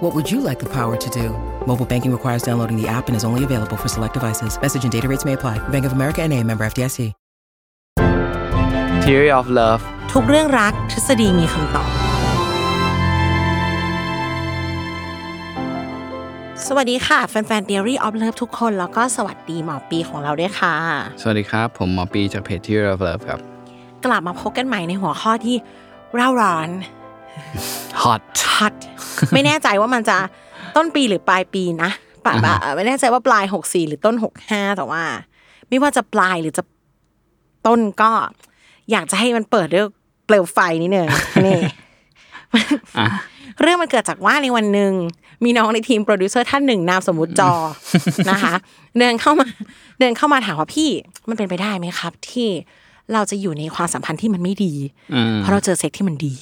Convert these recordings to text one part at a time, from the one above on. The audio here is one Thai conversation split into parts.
What would you like the power to do? Mobile banking requires downloading the app and is only available for select devices. Message and data rates may apply. Bank of America and a member FDIC. Theory of Love ทุกเรื่องรักทฤษฎีมีคำตอบ สวัสดีค่ะ แฟนๆ Theory of Love ทุกคน แล้วก็สวัสดีหมอปีของเราด้วยค่ะ สวัสดีครับ ผมหมอปีจากเพจ Theory of Love ครับ กลับมาพบกันใหม่ในหัวข้อที่เร่าร้อน Hot ฮัดไม่แน่ใจว่ามันจะต้นปีหรือปลายปีนะปะปะไม่แน่ใจว่าปลาย64หรือต้น65แต่ว่า ไม่ว่าจะปลายหรือจะต้นก็ อยากจะให้มันเปิดด้วยเปลวไฟนิดนึงนี่เรื่องมันเกิดจากว่าในวันหนึ่งมีน้องในทีมโปรดิวเซอร์ท่านหนึ่งนามสมมุติจอนะคะ เดินเข้ามา เดินเข้ามาถามว่าพี่ มันเป็นไปได้ไหมครับ ที่ เราจะอยู่ในความสัมพันธ์ที่มันไม่ดี เพราะเราเจอเซ็กที่มันดี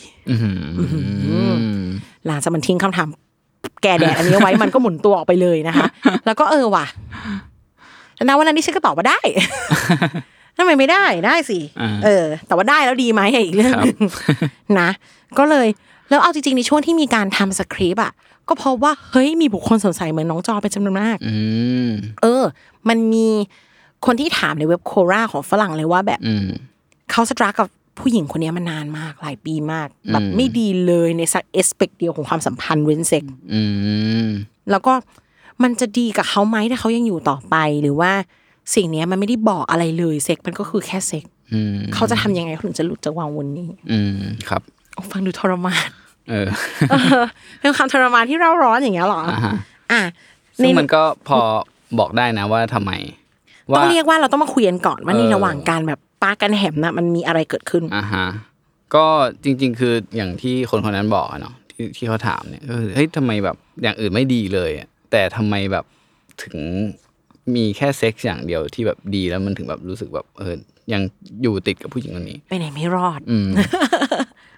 หลังจากมันทิ้งคำถามแกแดดอันนี้ไว้มันก็หมุนตัวออกไปเลยนะคะ แล้วก็เออว่ะแล้วนะวันนั้นนี่ฉันก็ตอบว่าได้ทำไมไม่ได้ได้สิอ่าเออ แต่ว่าได้แล้วดีไหมอีกเรื่องหนึงนะ ก็เลยแล้วเอาจริงๆในช่วงที่มีการทำสคริปต์อะก็เพราะว่าเฮ้ยมีบุคคลสงสัยเหมือนน้องจอเป็นจำนวนมากอืมเออ มันมี คนที่ถามในเว็บโคราของฝรั่งเลยว่าแบบอืมเขาสตรักกับผู้หญิงคนนี้มานานมากหลายปีมาก แบบไม่ดีเลยในสักเอสเปกเดียวของความสัมพันธ์เว้นเซ็กอืมแล้วก็มันจะดีกับเขาไหมถ้าเขายังอยู่ต่อไปหรือว่าสิ่งเนี้ยมันไม่ได้บอกอะไรเลยเซ็กมันก็คือแค่เซ็กอืมเขาจะทำยังไงเขาถึงจะหลุดจากวังวนนี้ อืมครับโอ้ฟังดูทรมานเออเออเป็นความทรมานที่เร่าร้อนอย่างเงี้ยเหรออ่าฮะอะซึ่งในมันก็พอบอกได้นะว่าทำไม ต้องเรียกว่าเราต้องมาคุยกันก่อนว่าในเออระหว่างการแบบปากันแหมน่ะมันมีอะไรเกิดขึ้นอ่าฮะก็จริง ๆ คืออย่างที่คนคนนั้นบอกอะเนาะที่ที่เขาถามเนี่ยก็คือเฮ้ยทำไมแบบอย่างอื่นไม่ดีเลยอะแต่ทำไมแบบถึงมีแค่เซ็กซ์อย่างเดียวที่แบบดีแล้วมันถึงแบบรู้สึกแบบเออยังอยู่ติดกับผู้หญิงคนนี้ ไปไหนไม่รอด อืม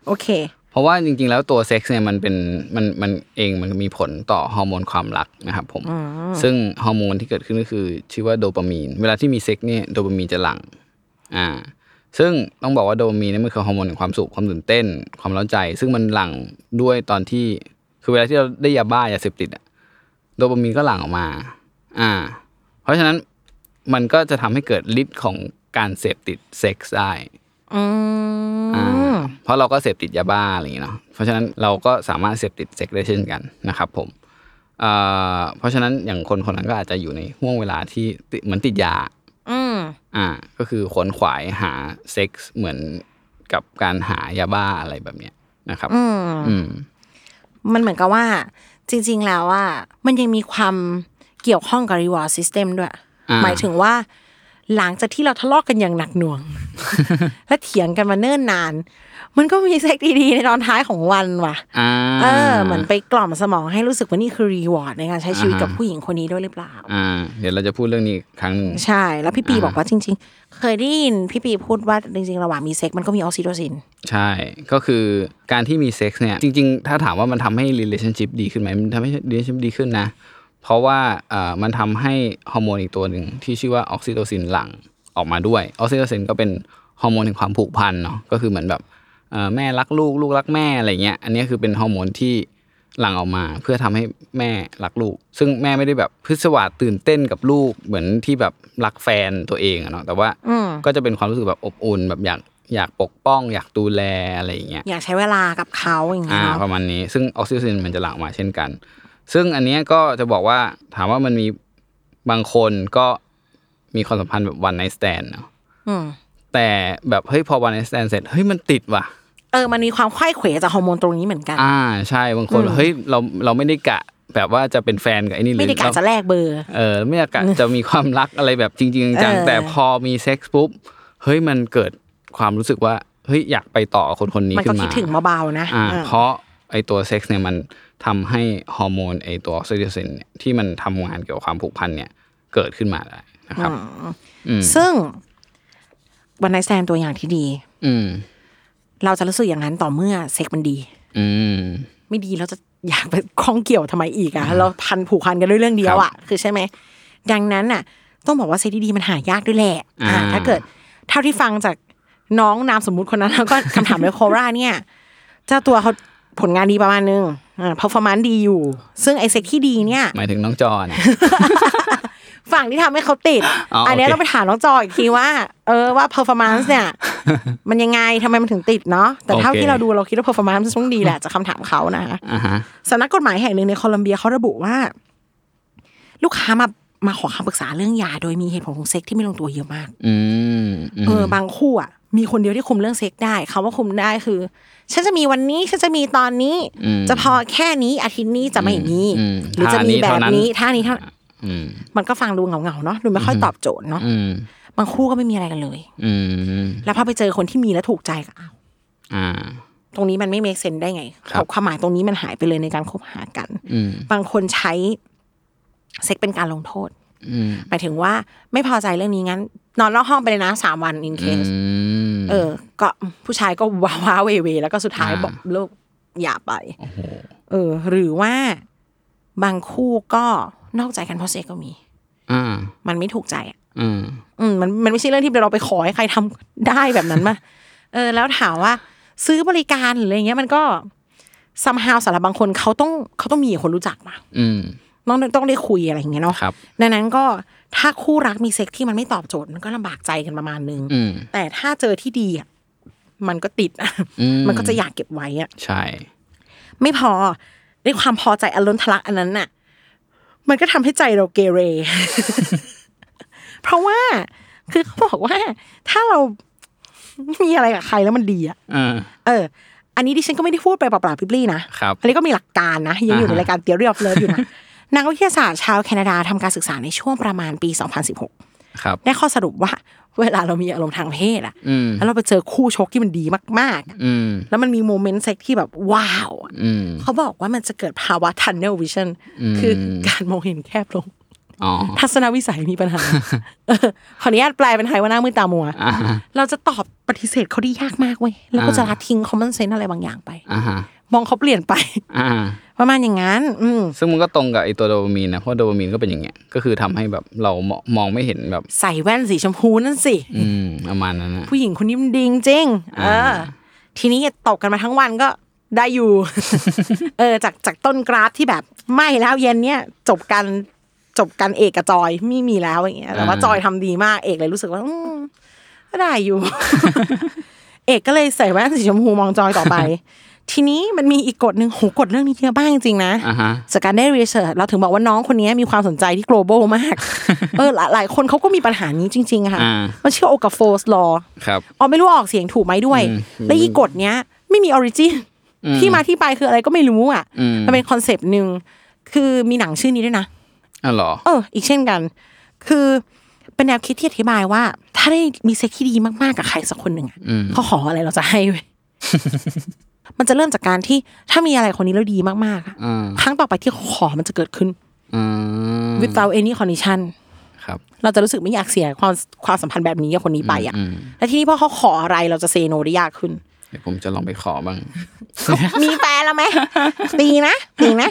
โอเค เพราะว่าจริง ๆ แล้วตัวเซ็กซ์เนี่ยมันเป็นมันมันเองมันมีผลต่อฮอร์โมนความรักนะครับผม ซึ่งฮอร์โมนที่เกิดขึ้นก็คือ ชื่อว่าโดปามีน เวลาที่มีเซ็กซ์เนี่ยโดปามีนจะหลั่งอ่าซึ่งต้องบอกว่าโดปามีนเนี่ยมันคือฮอร์โมนแห่งความสุขความตื่นเต้น ความเร้าใจ ซึ่งมันหลั่งด้วยตอนที่คือเวลาที่เราได้ยาบ้ายาเสพติดอะโดปามีนก็หลั่งออกมา อ่า เพราะฉะนั้นมันก็จะทำให้เกิดฤทธิ์ของการเสพติดเซ็กซ์ได้อืมอ่า เพราะเราก็เสพติดยาบ้าอะไรอย่างเงี้ยเนาะเพราะฉะนั้นเราก็สามารถเสพติดเซ็กได้เช่นกันนะครับ ผมอ่าเพราะฉะนั้นอย่างคนคนนั้นก็อาจจะอยู่ในห่วงเวลาที่เหมือนติดยาอืมอ่า ก็คือขนขวายหาเซ็กส์เหมือนกับการหายาบ้าอะไรแบบเนี้ยนะครับ อืมมันเหมือนกับว่า จริง ๆ แล้วว่ามันยังมีความเกี่ยวข้องกับ reward system ด้วย หมายถึงว่า หลังจากที่เราทะเลาะกันอย่างหนักหน่วง และเถียงกันมาเนิ่นนาน มันก็มีเซ็กซ์ดีๆในตอนท้ายของวันว่ะอ่าเออเหมือนไปกล่อมสมองให้รู้สึกว่านี่คือ reward ในการใช้ชีวิตอ่าฮะกับผู้หญิงคนนี้ด้วยหรือเปล่าอ่าเดี๋ยวเราจะพูดเรื่องนี้อีกครั้งหนึ่งใช่ แล้วพี่ปีอ่าบอกว่าจริง ๆ เคยได้ยินพี่ปีพูดว่าจริงๆระหว่างมีเซ็กซ์มันก็มีออกซิโทซิน ใช่ ก็คือการที่มีเซ็กซ์เนี่ยจริง ๆ ถ้าถามว่ามันทำให้ relationship ดีขึ้นไหมมันทำให้ relationship ดีขึ้นนะ เพราะว่าเอ่อมันทำให้ฮอร์โมนอีกตัวหนึ่งที่ชื่อว่าออกซิโทซินหลั่งออกมาด้วยออกซิโทซินก็เป็นฮอร์โมนแห่งความผูกพันเนาะก็คือเหมือนแบบเอ่อแม่รักลูกลูกรักแม่อะไรเงี้ยอันนี้คือเป็นฮอร์โมนที่หลั่งออกมา เพื่อทำให้แม่รักลูก ซึ่งแม่ไม่ได้แบบพิศวาสตื่นเต้นกับลูกเหมือนที่แบบรักแฟนตัวเองอะเนาะแต่ว่าอืมก็จะเป็นความรู้สึกแบบอบอุ่นแบบอยากอยากปกป้อง อยากดูแลอะไรอย่างเงี้ยอยากใช้เวลากับเขาอย่างเงี้ยอ่าเนาะประมาณนี้ซึ่งออกซิโทซินมันจะหลั่งออกมาเช่นกัน ซึ่งอันเนี้ยก็จะบอกว่าถามว่ามันมีบางคนก็มีความสัมพันธ์แบบ one night stand เนาะอืมแต่แบบเฮ้ยพอ one night stand เสร็จเฮ้ยมันติดว่ะเออมันมีความไขว้เขวจากฮอร์โมนตรงนี้เหมือนกัน อ่าใช่บางคนอืมเฮ้ยเราเราไม่ได้กะแบบว่าจะเป็นแฟนกับไอ้นี่หรือไม่ได้กะเราจะแลกเบอร์เออไม่ได้กะจะมีความรักอะไรแบบจริงๆจังเออแต่พอมีเซ็กซ์ปุ๊บเฮ้ยมันเกิดความรู้สึกว่าเฮ้ยอยากไปต่อกับคนคนนี้มันขึ้ก็คิดถึงเบาๆนะอ่าเออเพราะ ไอตัวเซ็กซ์เนี่ยมันทำให้ฮอร์โมนไอตัวออกซิโทซินเนี่ยที่มันทำงานเกี่ยวกับความผูกพันเนี่ยเกิดขึ้นมาได้นะครับอืมซึ่ง one night stand ตัวอย่างที่ดี อืมเราจะรู้สึกอย่างนั้นต่อเมื่อเซ็กซ์มันดี อืมไม่ดีเราจะอยากไปข้องเกี่ยวทำไมอีกอะเราพันผูกพันกันด้วยเรื่องเดียวอะคือใช่ไหมดังนั้นน่ะต้องบอกว่าเซ็กที่ดีมันหายากด้วยแหละอ่าอ่าถ้าเกิดเท่าที่ฟังจากน้องนามสมมุติคนนั้นแล้วก็คำถามเลยโคราเนี่ยเจ้าตัวเขา ผลงานดีประมาณนึงอ่า performance ดีอยู่ ซึ่งไอเซ็กที่ดีเนี่ย หมายถึงน้องจอน ฝั่งที่ทำให้เขาติด อ๋ออัอันเนี้ยโอเค ต้องไปถามน้องจอยอีกทีว่า เออว่า performance เนี่ย มันยังไงทำไมมันถึงติดเนาะแต่เท่าโอเค ที่เราดูเราคิดว่า performance มันต้องดีแหละจากคำถามเขานะคะอ่าฮะสำนักกฎหมายแห่งหนึ่งในโคลัมเบียเขาระบุว่า ลูกค้ามามาขอคำปรึกษาเรื่องยาโดยมีเหตุผลของเซ็กที่ไม่ลงตัวเยอะมาก อืมอืมเออบางคู่อะมีคนเดียวที่คุมเรื่องเซ็กได้คำว่าคุมได้คือ ฉันจะมีวันนี้ฉันจะมีตอนนี้มจะพอแค่นี้อาทิตย์นี้จะไม่มีอืมหรือจะมีแบบนี้ท่านี้ท่านี้เท่าอืมมันก็ฟังดูเหงาๆเนาะดูไม่ค่อยตอบโจทย์เนาะอืมบางคู่ก็ไม่มีอะไรกันเลย อืมแล้วพอไปเจอคนที่มีแล้วถูกใจก็อ้าวอ่าตรงนี้มันไม่ make sense ได้ไงครับความหมายตรงนี้มันหายไปเลยในการคบหากันอืมบางคนใช้เซ็กซ์เป็นการลงโทษอืม หมายถึงว่าไม่พอใจเรื่องนี้งั้น นอนนอกห้องไปเลยนะสามวัน in case อืมเออ ก็ผู้ชายก็ว้าว้าเหว่แล้วก็สุดท้ายอ่าบอกเลิกอย่าไปโอ้โหเออ หรือว่าบางคู่ก็นอกใจกันเพราะเซ็กซ์ก็มีอ่ามันไม่ถูกใจอะอืมอืมมันมันไม่ใช่เรื่องที่เราไปขอให้ใครทำได้แบบนั้นมาเออ แล้วถามว่า ซื้อบริการหรืออะไรเงี้ยมันก็ซัมฮาวสำหรับบางคนเขาต้องเขาต้องมีคนรู้จักมาอืม ต้องต้องได้คุยอะไรอย่างเงี้ยเนาะครับดังนั้นก็ถ้าคู่รักมีเซ็กที่มันไม่ตอบโจทย์มันก็ลำบากใจกันประมาณนึงอืมแต่ถ้าเจอที่ดีอะมันก็ติดอะอืมมันก็จะอยากเก็บไว้อะใช่ ไม่พอด้วยความพอใจอารมณ์ทะลักอันนั้นน่ะ มันก็ทำให้ใจเราเกเร เพราะว่า คือเขาบอกว่า ถ้าเรามีอะไรกับใครแล้วมันดีอะอ่าเออ อันนี้ดิฉันก็ไม่ได้พูดไปเปล่าๆปลี่ๆนะครับ อันนี้ก็มีหลักการนะยังอยู่ในอ่าฮะรายการ Theory of Love อยู่นะ นักวิทยาศาสตร์ชาวแคนาดาทำการศึกษาในช่วงประมาณปี 2016ครับได้ข้อสรุปว่าเวลาเรามีอารมณ์ทางเพศอะอืมแล้วเราไปเจอคู่ชกที่มันดีมากๆอะอืมแล้วมันมี moment เซ็กซ์ที่แบบว้าวอะอืมเขาบอกว่ามันจะเกิดภาวะ tunnel vision อืมคือการมองเห็นแคบลงอ๋อทัศนวิสัยมีปัญหาเออขออนุญาตแปลเป็นไทยว่าหน้ามืดตามัวอ่าฮะเราจะตอบปฏิเสธเขาได้ยากมากเว้ยแล้วก็จะละทิ้ง common sense อะไรบางอย่างไปอ่าฮะ มองเขาเปลี่ยนไป อ่า ประมาณอย่างนั้น อืมซึ่งมันก็ตรงกับไอตัวโดปามีนนะเพราะโดปามีนก็เป็นอย่างเงี้ยก็คือทำให้แบบเรามองมองไม่เห็นแบบ ใส่แว่นสีชมพูนั่นสิ อืมประมาณนั้นนะ ผู้หญิงคนนี้มันดีจริงๆเออ ทีนี้ตบกันมาทั้งวันก็ได้อยู่ เออ จากจากต้นกราฟที่แบบไม่แล้วเย็นเนี้ยจบกันจบกันเอกกับจอยไม่มีแล้วอย่างเงี้ยแต่ว่าอ่า จอยทำดีมากเอกเลยรู้สึกว่าอืมก็ได้อยู่ เอกก็เลยใส่แว่นสีชมพูมองจอยต่อไป ทีนี้มันมีอีกกฎหนึ่งโหกฎเรื่องนี้เยอะมากจริงๆนะอ่าฮะจากการได้รีเสิร์ชเราถึงบอกว่าน้องคนนี้มีความสนใจที่ global มากเออหลายหลายคนเขาก็มีปัญหานี้จริงๆอะค่ะอ่ามันชื่อโอกาโฟสลอครับอ๋อไม่รู้ออกเสียงถูกไหมด้วยอืมและอีกฎเนี้ยไม่มี origin ที่มาที่ไปคืออะไรก็ไม่รู้อะอืมมันเป็น concept หนึ่งคือมีหนังชื่อนี้ด้วยนะอ๋อเหรอเออ อีกเช่นกัน คือเป็นแนวคิดที่อธิบายว่า ถ้าได้มีเซ็กที่ดีมากๆกับใครสักคนหนึ่งอะอืมเขาขออะไรเราจะให้เว้ย มันจะเริ่มจากการที่ถ้ามีอะไรคนนี้แล้วดีมากๆอะอ่าครั้งต่อไปที่เขาขอมันจะเกิดขึ้นอืม without any condition ครับ เราจะรู้สึกไม่อยากเสียความความสัมพันธ์แบบนี้กับคนนี้ไปอะอืมและทีนี้พอเขาขออะไรเราจะเซโนได้ยากขึ้นเดี๋ยวผมจะลองไปขอบ้าง มีแฟนแล้วไหมตีนะตีนะ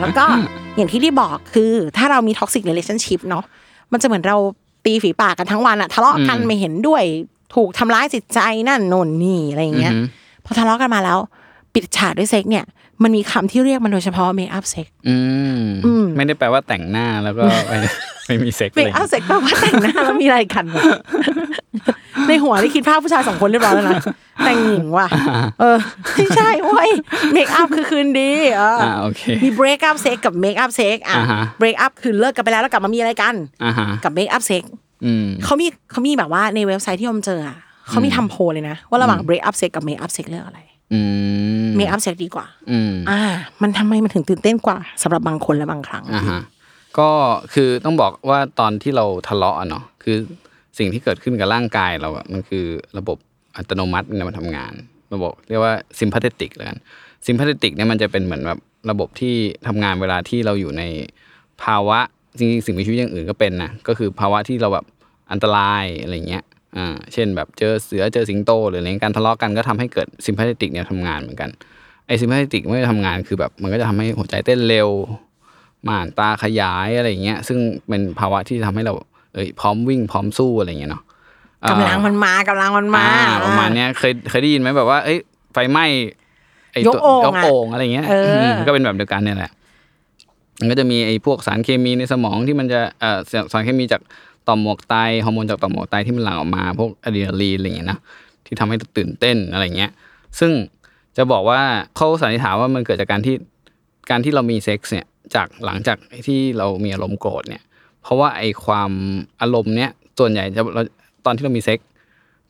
แล้วก็อย่างที่ที่บอกคือถ้าเรามีท็อกซิก e ร a t i o n s h i p เนาะมันจะเหมือนเราตีฝีปากกันทั้งวันอะทะเลาะกันไม่เห็นด้วยถูกทำร้ายจิตใจนั่นโน่นนี่อะไรอย่างเงี้ยพอทะเลาะกันมาแล้ว ปิดฉากด้วยเซ็กเนี่ย มันมีคำที่เรียกมันโดยเฉพาะ make up sexอืมไม่ได้แปลว่าแต่งหน้าแล้วก็ไม่ได้ไม่มีเซ็กเมอะไรคอัพเซ็กแปลว่าแต่งหน้าแล้วมีอะไรกันวะในหัวที่คิดภาพผู้ชายสองคนเรียบร้อยแล้วนะแต่งหญิงว่ะ เออไม่ใช่โว้ย make up คือคืนดีเออออ่าโอเคมี break up sex กับ make up sex อะอ่าฮะ break up คือเลิกกันไปแล้วแล้วกลับมามีอะไรกันอ่าฮะกับ make up sex อืมเขามีเขามีแบบว่าในเว็บไซต์ที่ผมเจออะเขามีทำโพลเลยนะ ว่าระหว่าง break up sex กับ make up sex เลือกอะไร อืม make up sex ดีกว่าอืมอ่า มันทำไมมันถึงตื่นเต้นกว่าสำหรับบางคนและบางครั้งอ่าฮะก็คือต้องบอกว่าตอนที่เราทะเลาะอะเนาะคือสิ่งที่เกิดขึ้นกับร่างกายเราอะมันคือระบบอัตโนมัติเนี่ยมันทำงานระบบเรียกว่า sympathetic แล้วกัน sympathetic เนี่ยมันจะเป็นเหมือนแบบระบบที่ทำงานเวลาที่เราอยู่ในภาวะจริงๆสิ่งมีชีวิตอย่างอื่นก็เป็นนะก็คือภาวะที่เราแบบอันตรายอะไรเงี้ย อ่าเช่นแบบเจอเสือเจอสิงโต หรืออะไรเงี้ยการทะเลาะกันก็ทำให้เกิด sympathetic เนี่ยทำงานเหมือนกันไอ้ sympathetic ไม่ได้ทำงานคือแบบมันก็จะทำให้หัวใจเต้นเร็วม่านตาขยายอะไรอย่างเงี้ยซึ่งเป็นภาวะที่ทำให้เราเอ้ยพร้อมวิ่งพร้อมสู้อะไรอย่างเงี้ยเนาะอ่ากำลังมันมากำลังมันมาอ่าประมาณเนี้ยเคยเคยได้ยินไหมแบบว่าเอ้ยไฟไหม้ไอ้ยกตัวโอ่งยกอะโอ่งอะไรเงี้ยเอออืมก็เป็นแบบเดียวกันเนี่ยแหละมันก็จะมีไอ้พวกสารเคมีในสมองที่มันจะเอ่อสารเคมีจาก ต่อมหมวกไตฮอร์โมนจากต่อมหมวกไตที่มันหลั่งออกมา พวกอะดรีนาลีนอะไรอย่างเงี้ยนะที่ทำให้เราตื่นเต้นอะไรเงี้ย ซึ่งจะบอกว่าเขาสันนิษฐานว่ามันเกิดจากการที่การที่เรามีเซ็กซ์เนี่ยจากหลังจากที่เรามีอารมณ์โกรธเนี่ย เพราะว่าไอ้ความอารมณ์เนี้ยส่วนใหญ่จะเราตอนที่เรามีเซ็กซ์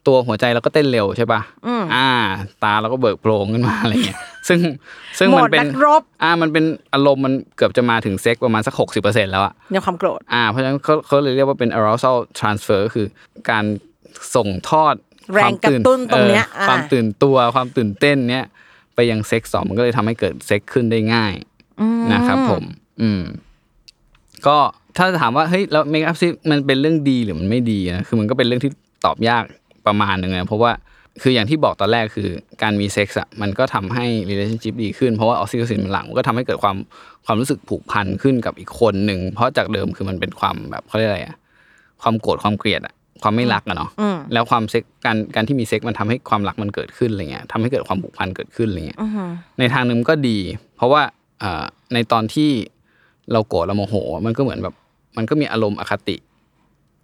ตัวหัวใจเราก็เต้นเร็วใช่ปะอ่า ตาเราก็เบิกโพลงขึ้นมาอะไรเงี้ย ซึ่งซึ่งโหมมันดเป็นนักรบอ่ามันเป็นอารมณ์มันเกือบจะมาถึงเซ็กประมาณสักหกสิบเปอร์เซ็นต์แล้วอะในความโกรธอ่าเพราะฉะนั้นเขาเขาเลยเรียกว่าเป็น arousal transfer ก็คือการส่งทอดแรงกระตุ้นตรงเนี้ยออความอ่าตื่นตัวความตื่นเต้นเนี้ยไปยังเซ็กซ์สองมันก็เลยทำให้เกิดเซ็กขึ้นได้ง่ายนะครับผม อืม ก็ถ้าถามว่าเฮ้ยแล้ว make up sex มันเป็นเรื่องดีหรือมันไม่ดีนะคือมันก็เป็นเรื่องที่ตอบยากประมาณหนึ่งนะเพราะว่า คืออย่างที่บอกตอนแรกคือการมีเซ็กซ์อะมันก็ทำให้ relationship ดีขึ้น เพราะว่าออกซิโทซินมันหลั่งมันก็ทำให้เกิดความความรู้สึกผูกพันขึ้นกับอีกคนหนึ่ง เพราะจากเดิมคือมันเป็นความแบบเขาเรียกอะไรอะความโกรธความเกลียดอะความไม่รักอะเนาะแล้วความเซ็กการการที่มีเซ็กมันทำให้ความรักมันเกิดขึ้นอะไรเงี้ยทำให้เกิดความผูกพันเกิดขึ้นอะไรเงี้ยในทางหนึ่งก็ดี เพราะว่าเอ่อในตอนที่เราโกรธเราโมโห มันก็เหมือนแบบ มันก็มีอารมณ์อคติ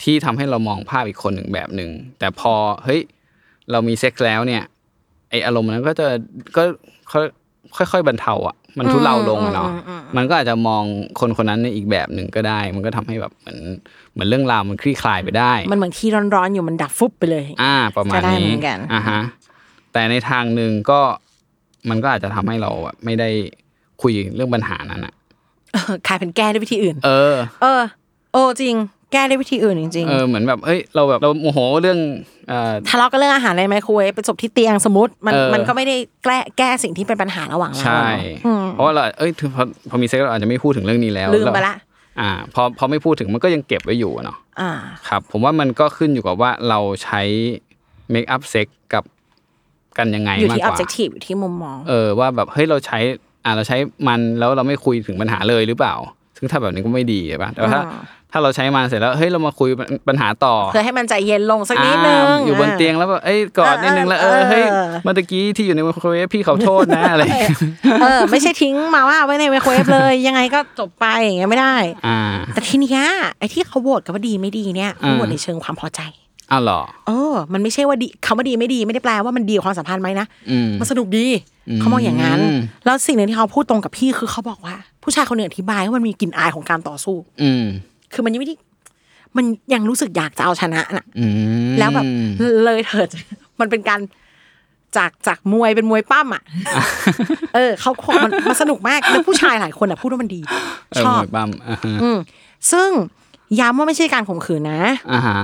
ที่ทำให้เรามองภาพอีกคนหนึ่งแบบหนึ่งแต่พอเฮ้ย เรามีเซ็กซ์แล้วเนี่ยไออารมณ์นั้นก็จะก็ค่อยค่อยๆบรรเทาอะ มันทุเลาลงอะเนาะมันก็อาจจะมองคนคนนั้นในอีกแบบหนึ่งก็ได้ มันก็ทำให้แบบเหมือนเหมือนเรื่องราวมันคลี่คลายไปได้ มันเหมือนที่ร้อนๆอยู่มันดับฟุบไปเลย อ่า ประมาณก็ได้นี้เหมือนกันอ่าฮะแต่ในทางหนึ่งก็มันก็อาจจะทำให้เราอะไม่ได้คุยเรื่องปัญหานั้นอะเออกลายเป็นแก้ด้วยวิธีอื่น เออ เออ โอ้จริง แก้ด้วยวิธีอื่นจริงเออเหมือนแบบเอ้ยเราแบบเราโมโหเรื่องเอ่อๆทะเลาะกันเรื่องอาหารในไมโครเวฟไปจบที่เตียงสมมติมันเออมันก็ไม่ได้แก้แก้สิ่งที่เป็นปัญหาระหว่างเราใช่อะเนอะอืมเพราะว่าเราเอ้ยพอพอมีเซ็กซ์เราอาจจะไม่พูดถึงเรื่องนี้แล้วลืมไปละอ่าพอพอไม่พูดถึงมันก็ยังเก็บไว้อยู่อะเนาะอ่าครับ ผมว่ามันก็ขึ้นอยู่กับว่าเราใช้ make up sex กับกันยังไงอยู่มากที่กว่า objective อยู่ที่มุมมอง เออว่าแบบเฮ้ยเราใช้อ่าเราใช้มันแล้วเราไม่คุยถึงปัญหาเลยหรือเปล่า ซึ่งถ้าแบบนี้ก็ไม่ดีใช่ปะแต่ว่าถ้าอ่า ถ้าเราใช้มันเสร็จแล้วเฮ้ยเรามาคุยปัญหาต่อเพื่อให้มันใจเย็นลงสักนิดนึงอ่าอยู่บนเตียงแล้วแบบเอ้ยกอดนิดนึงแล้วเออเฮ้ยเออเมื่อตะกี้ที่อยู่ในไมโครเวฟพี่ขอโทษนะอะไรอย่างเงี้ยเออไม่ใช่ทิ้งมาว่าไว้ในไมโครเวฟเลย ยังไงก็จบไปอย่างเงี้ยไม่ได้อ่าแต่ทีเนี้ยไอ้ที่เขาโหวตกันว่าดีไม่ดีเนี่ยเขาโหวตอ่าในเชิงความพอใจอ้าวเหรอเออ มันไม่ใช่ว่าดีคำว่าดีไม่ดีไม่ได้แปลว่ามันดีกับความสัมพันธ์ไหมนะอืมมันสนุกดีเขามองอย่างนั้นอืมแล้วสิ่งหนึ่งที่เขาพูดตรงกับพี่คือเขาบอกว่า ผู้ชายคนหนึ่งอธิบายว่ามันมีกลิ่นอายของการต่อสู้ อืม คือมันยังไม่ได้มันยังรู้สึกอยากจะเอาชนะน่ะอืมแล้วแบบเลยเถิดมันเป็นการจากจากมวยเป็นมวยปั้มอะ เออเขามันมันสนุกมากแล้วผู้ชายหลายคนอะพูดว่ามันดีเออชอบมวยปั้มอ่าฮะอืมซึ่งย้ำว่าไม่ใช่การข่มขืนนะอ่าฮะ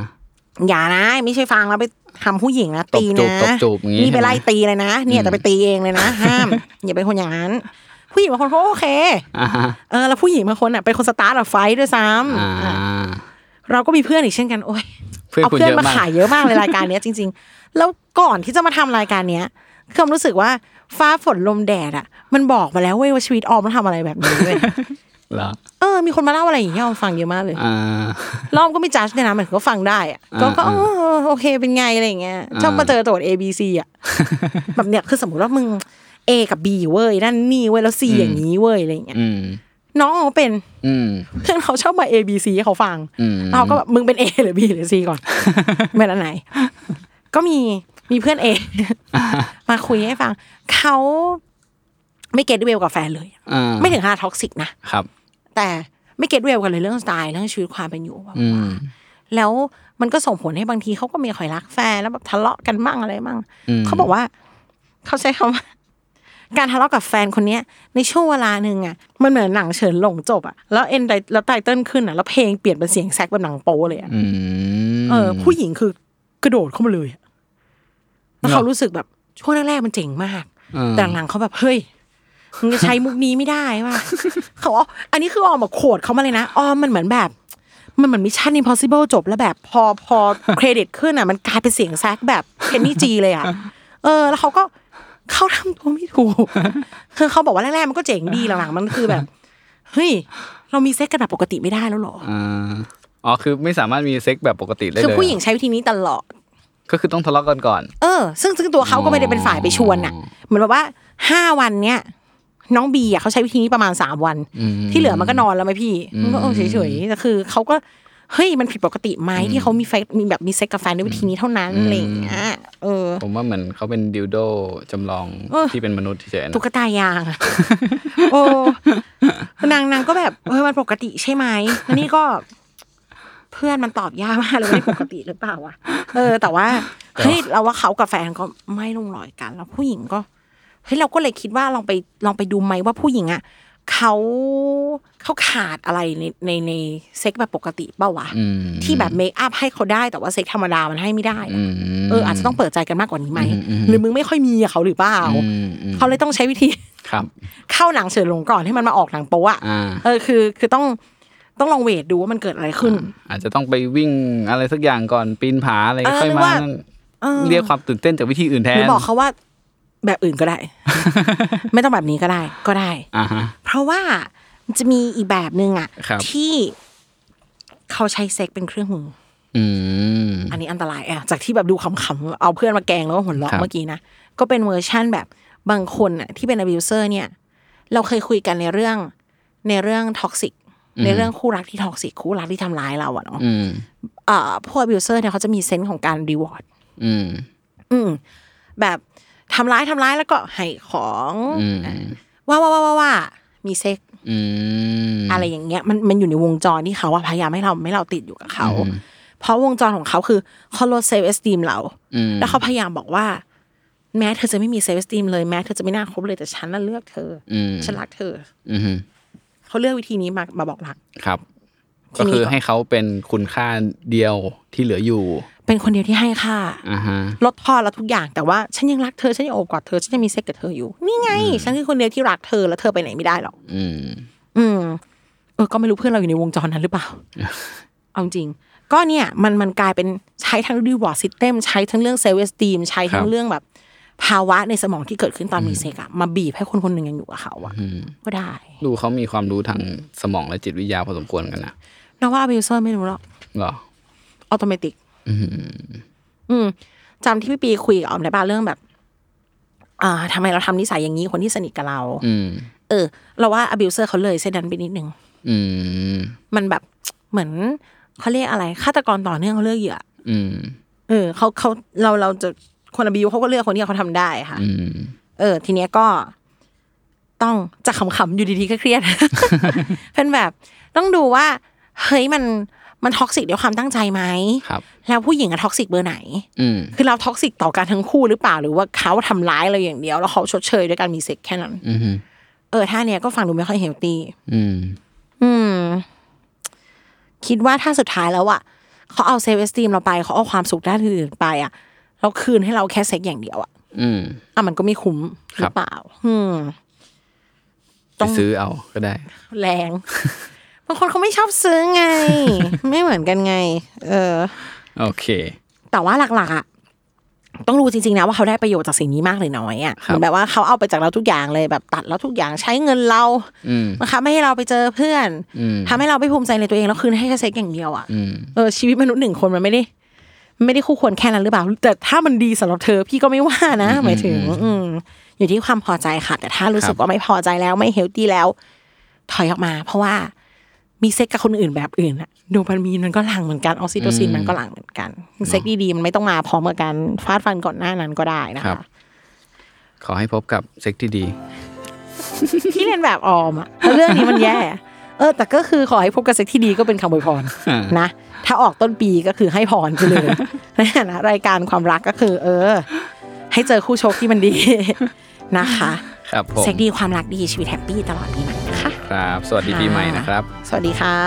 อย่านะ ไม่ใช่ฟังแล้วไปทำผู้หญิงนะตีตบจูบนะตบจูบอย่างงี้นี่ไปใช่ไหมไล่ตีเลยนะเนี่ยแต่ไปตีเองเลยนะ ห้ามอย่าเป็นคนอย่างนั้น ผู้หญิงบางคนเขาโอเคอ่าฮะเออแล้วผู้หญิงบางคนอะเป็นคนสตาร์ทอะไฟท์ด้วยซ้อ่าำอะเราก็มีเพื่อนอีกเช่นกันโอ้ยเพื่อนเอาคุณเพื่อนเยอะมามากขายเยอะมากเลยรายการเนี้ยจริง ๆ แล้วก่อนที่จะมาทำรายการเนี้ยคือออมรู้สึกว่าฟ้าฝนลมแดดอะ มันบอกมาแล้วเว้ยว่าชีวิตออมต้องทำอะไรแบบนี้เว้ยเหรอเออ มีคนมาเล่าอะไรอย่างเงี้ยออมฟังเยอะมากเลยอ่ารอบก็ไม่จัดเนี่ยนะมันก็ฟังได้อะก็ก็อ่าเออโอเคเป็นไงอะไรอย่างเงี้ยอ่าชอบมาเจอโจทย์ A B C อะแบบเนี้ยคือสมมติว่ามึง A กับ B เว้ยนั่นนี่เว้ยแล้ว C อย่างนี้เว้ยอะไรอย่างเงี้ยอืมน้องเขาเป็นอืมเพื่อนเขาชอบมา A B C ให้เขาฟังอืมเราก็แบบมึงเป็น A หรือ B หรือ C ก่อนเป็นอันไหน ก็มีมีเพื่อน A มาคุยให้ฟังเขาไม่ get well กับแฟนเลยอ่าไม่ถึงขนาดท็อกซิกนะครับ แต่ไม่ get well กันเลยเรื่องสไตล์เรื่องชีวิตความเป็นอยู่แบบอืมแล้วมันก็ส่งผลให้บางทีเขาก็ไม่ค่อยรักแฟนแล้วแบบทะเลาะกันบ้างอะไรบ้างอืมเขาบอกว่า เขาใช้คำว่า การทะเลาะกับแฟนคนเนี้ยในช่วงเวลาหนึ่งอะมันเหมือนหนังเฉินหลงจบอะแล้วเอ็นไดแล้วไตเติ้ลขึ้นอะแล้วเพลงเปลี่ยนเป็นเสียงแซกแบบหนังโป๊เลยอะอืมเออ ผู้หญิงคือกระโดดเข้ามาเลยอะแล้วเขาเหรอรู้สึกแบบช่วงแรกๆมันเจ๋งมากเออแต่หลังๆเขาแบบเฮ้ยมึงจะใช้มุกนี้ไม่ได้ว่ะเขาบอกอันนี้คือออมมาโขดเขามาเลยนะออมมันเหมือนแบบมันเหมือนมิชชั่น impossible จบแล้วแบบพอพอเครดิตขึ้นอะ มันกลายเป็นเสียงแซกแบบเพนนี่จีเลยอะ เออ แล้วเขาก็ เขาทำตัวไม่ถูกคือเขาบอกว่าแรกๆมันก็เจ๋งดีหลังๆมันคือแบบเฮ้ยเรามีเซ็กกันแบบปกติไม่ได้แล้วเหรออ่าอ๋อคือไม่สามารถมีเซ็กแบบปกติได้เลยคือผู้หญิงใช้วิธีนี้ตลอดก็คือต้องทะเลาะกันก่อน เออ ซึ่งซึ่งตัวเขาก็ไม่ได้เป็นฝ่ายไปชวนน่ะ เหมือนแบบว่าห้าวันเนี้ยน้องบีอะเขาใช้วิธีนี้ประมาณสามวันอืมที่เหลือมันก็นอนแล้วไหมพี่มันก็เออเฉยๆแต่คือเขาก็ เฮ้ยมันผิดปกติไหมที่เขามีไฟมีแบบมีเซ็กกับแฟนด้วยวิธีนี้เท่านั้นอะไรอย่างเงี้ยเออ ผมว่าเหมือนเขาเป็นดิวโดจำลองเออที่เป็นมนุษย์เฉยๆนะตุ๊กตายางอะโอ้นางนางก็แบบเออมันปกติใช่ไหมแล้วนี่ก็เพื่อนมันตอบยากมากเลยว่านี่ปกติหรือเปล่าวะเออ แต่ว่าเฮ้ยเราว่าเขากับแฟนก็ไม่ลงรอยกัน แล้วผู้หญิงก็เฮ้ยเราก็เลยคิดว่าลองไปลองไปดูไหมว่าผู้หญิงอะ เขาเขาขาดอะไรในในในเซ็กแบบปกติเปล่าวะอืมที่แบบเมคอัพให้เขาได้แต่ว่าเซ็กธรรมดามันให้ไม่ได้อะอืมเอออาจจะต้องเปิดใจกันมากกว่านี้ไหมอืมอืมหรือมึงไม่ค่อยมีกับเขาหรือเปล่าอืมอืมเขาเลยต้องใช้วิธีครับ เข้าหนังเฉินหลงก่อนให้มันมาออกหนังโป๊ะอะอ่าเออคือคือต้องต้องลองเวทดูว่ามันเกิดอะไรขึ้น อาจจะต้องไปวิ่งอะไรสักอย่างก่อนปีนผาอะไรเออค่อยนึกมาว่านั่นเออเรียกความตื่นเต้นจากวิธีอื่นแทหรือนบอกเขาว่า แบบอื่นก็ได้ ไม่ต้องแบบนี้ก็ได้ก็ได้อ่าฮะเพราะว่ามันจะมีอีกแบบหนึ่งอะครับที่เขาใช้เซ็กเป็นเครื่องมืออืมอันนี้อันตรายอะจากที่แบบดูขำๆเอาเพื่อนมาแกล้งแล้วก็หัวเราะครับเมื่อกี้นะก็เป็นเวอร์ชั่นแบบบางคนอะที่เป็น abuser เนี่ย เราเคยคุยกันในเรื่องในเรื่อง toxic ในเรื่องคู่รักที่ toxic คู่รักที่ทำร้ายเราอะเนาะอืมอ่าพวก abuser เนี่ยเขาจะมี sense ของการ reward อืมอืมแบบ ทำร้ายทำร้ายแล้วก็ให้ของอืมว่าว่าว่าว่าว่ามีเซ็กอืมอะไรอย่างเงี้ยมันมันอยู่ในวงจรที่เขาอะพยายามให้เราไม่เราติดอยู่กับเขาอืมเพราะวงจรของเขาคือเขาลด self-esteem เราอืมแล้วเขาพยายามบอกว่า แม้เธอจะไม่มี self-esteem เลยแม้เธอจะไม่น่าคบเลยแต่ฉันน่ะเลือกเธอออืมฉันรักเธออืมเขาเลือกวิธีนี้มามาบอกรักครับทีนี้คือก็ให้เขาเป็นคุณค่าเดียวที่เหลืออยู่ เป็นคนเดียวที่ให้ค่าอ่าฮะลดทอนแล้วทุกอย่างแต่ว่าฉันยังรักเธอฉันยังโอบกอดเธอฉันยังมีเซ็กกับเธออยู่ นี่ไง ฉันคือคนเดียวที่รักเธอแล้วเธอไปไหนไม่ได้หรอกอืม อืม เออ ก็ไม่รู้เพื่อนเราอยู่ในวงจรนั้นหรือเปล่า เอาจริง ก็เนี่ยมันมันกลายเป็นใช้ทั้ง reward system ใช้ทั้งเรื่อง self-esteem ใช้ทั้ครับเรื่องแบบ ภาวะในสมองที่เกิดขึ้นตอนมีเซ็กอะมาบีบให้คนคนหนึ่งยังอยู่กับเขาอะก็ได้ ดูเขามีความรู้ทางสมองและจิตวิทยาพอสมควรกันนะนว่า abuser ไม่รู้หรอกเหรอ automatic อืมจำที่พี่ปีคุยกับออมได้ป่ะเรื่องแบบ อ่าทำไมเราทำนิสัยอย่างนี้คนที่สนิทกับเรา อืมเออ เราว่า abuser เขาเลยเส้นนั้นไปนิดนึงอืมมันแบบเหมือนเขาเรียกอะไรฆาตกรต่อเนื่องเขาเลือกเหยื่ออืม เออเขาเขาเราเราจะคน abuse เขาก็เลือกคนที่เขาทำได้ค่ะอืมเออ ทีเนี้ยก็ต้องจะขำๆอยู่ดีๆก็เครียดเป็นแบบ ต้องดูว่า เฮ้ยมันมัน toxic ด้วยความตั้งใจไหมครับ แล้วผู้หญิงอะ toxic เบอร์ไหนอืมคือเรา toxic ต่อกันทั้งคู่หรือเปล่าหรือว่าเขาทำร้ายเราอย่างเดียว แล้วเขาชดเชยด้วยการมีเซ็กแค่นั้นอืมเออท่าเนี้ยก็ฟังดูไม่ค่อย healthy อืมอืม คิดว่าถ้าสุดท้ายแล้วอะเขาเอา self-esteem เราไปเขาเอาความสุขด้านอื่นไปอะเราคืนให้เราแค่เซ็กอย่างเดียวอะอืมอะมันก็ไม่คุ้มหรือเปล่า อืมต้ไปองซื้อเอาก็ได้ แรงบางคนเขาไม่ชอบซื้อไง ไม่เหมือนกันไง เออ โอเค แต่ว่าหลักๆอะต้องรู้จริงๆนะว่าเขาได้ประโยชน์จากสิ่งนี้มากหรือน้อยอะครับเหมือนแบบว่าเขาเอาไปจากเราทุกอย่างเลยแบบตัดเราทุกอย่างใช้เงินเราอืมนะคะไม่ให้เราไปเจอเพื่อนอืมทำให้เราไม่ภูมิใจในตัวเองแล้วคืนให้แค่เซ็กอย่างเดียวอะอืมเออชีวิตมนุษย์หนึ่งคนมันไม่ได้ ไม่ได้คู่ควรแค่นั้นหรือเปล่า แต่ถ้ามันดีสำหรับเธอพี่ก็ไม่ว่านะ หมายถึง อืมอยู่ที่ความพอใจค่ะ แต่ถ้ารู้สึกว่าไม่พอใจแล้วไม่ healthy แล้ว ถอยออกมา เพราะว่า มีเซ็กซ์กับคนอื่นแบบอื่นอะโดปามีนมันก็หลั่งเหมือนกันออกซิโตซินมันก็หลั่งเหมือนกัน เซ็กซ์ดีๆมันไม่ต้องมาพร้อมกับการฟาดฟันก่อนหน้านั้นก็ได้นะครับคะบขอให้พบกับเซ็กซ์ที่ดีที่เรียนแบบออมอะเพราะเรื่องนี้มันแย่ เออ แต่ก็คือขอให้พบกับเซ็กซ์ที่ดีก็เป็นคำอวยพรนะ ถ้าออกต้นปีก็คือให้พรไปเลยในฐานะรายการความรักก็คือ เออ ให้เจอคู่โชคที่มันดีนะคะ ครับผมเซ็กซ์ดีความรักดีชีวิต happy ตลอดปีใหม่ คะ ครับ สวัสดีปีใหม่นะครับ สวัสดีค่ะ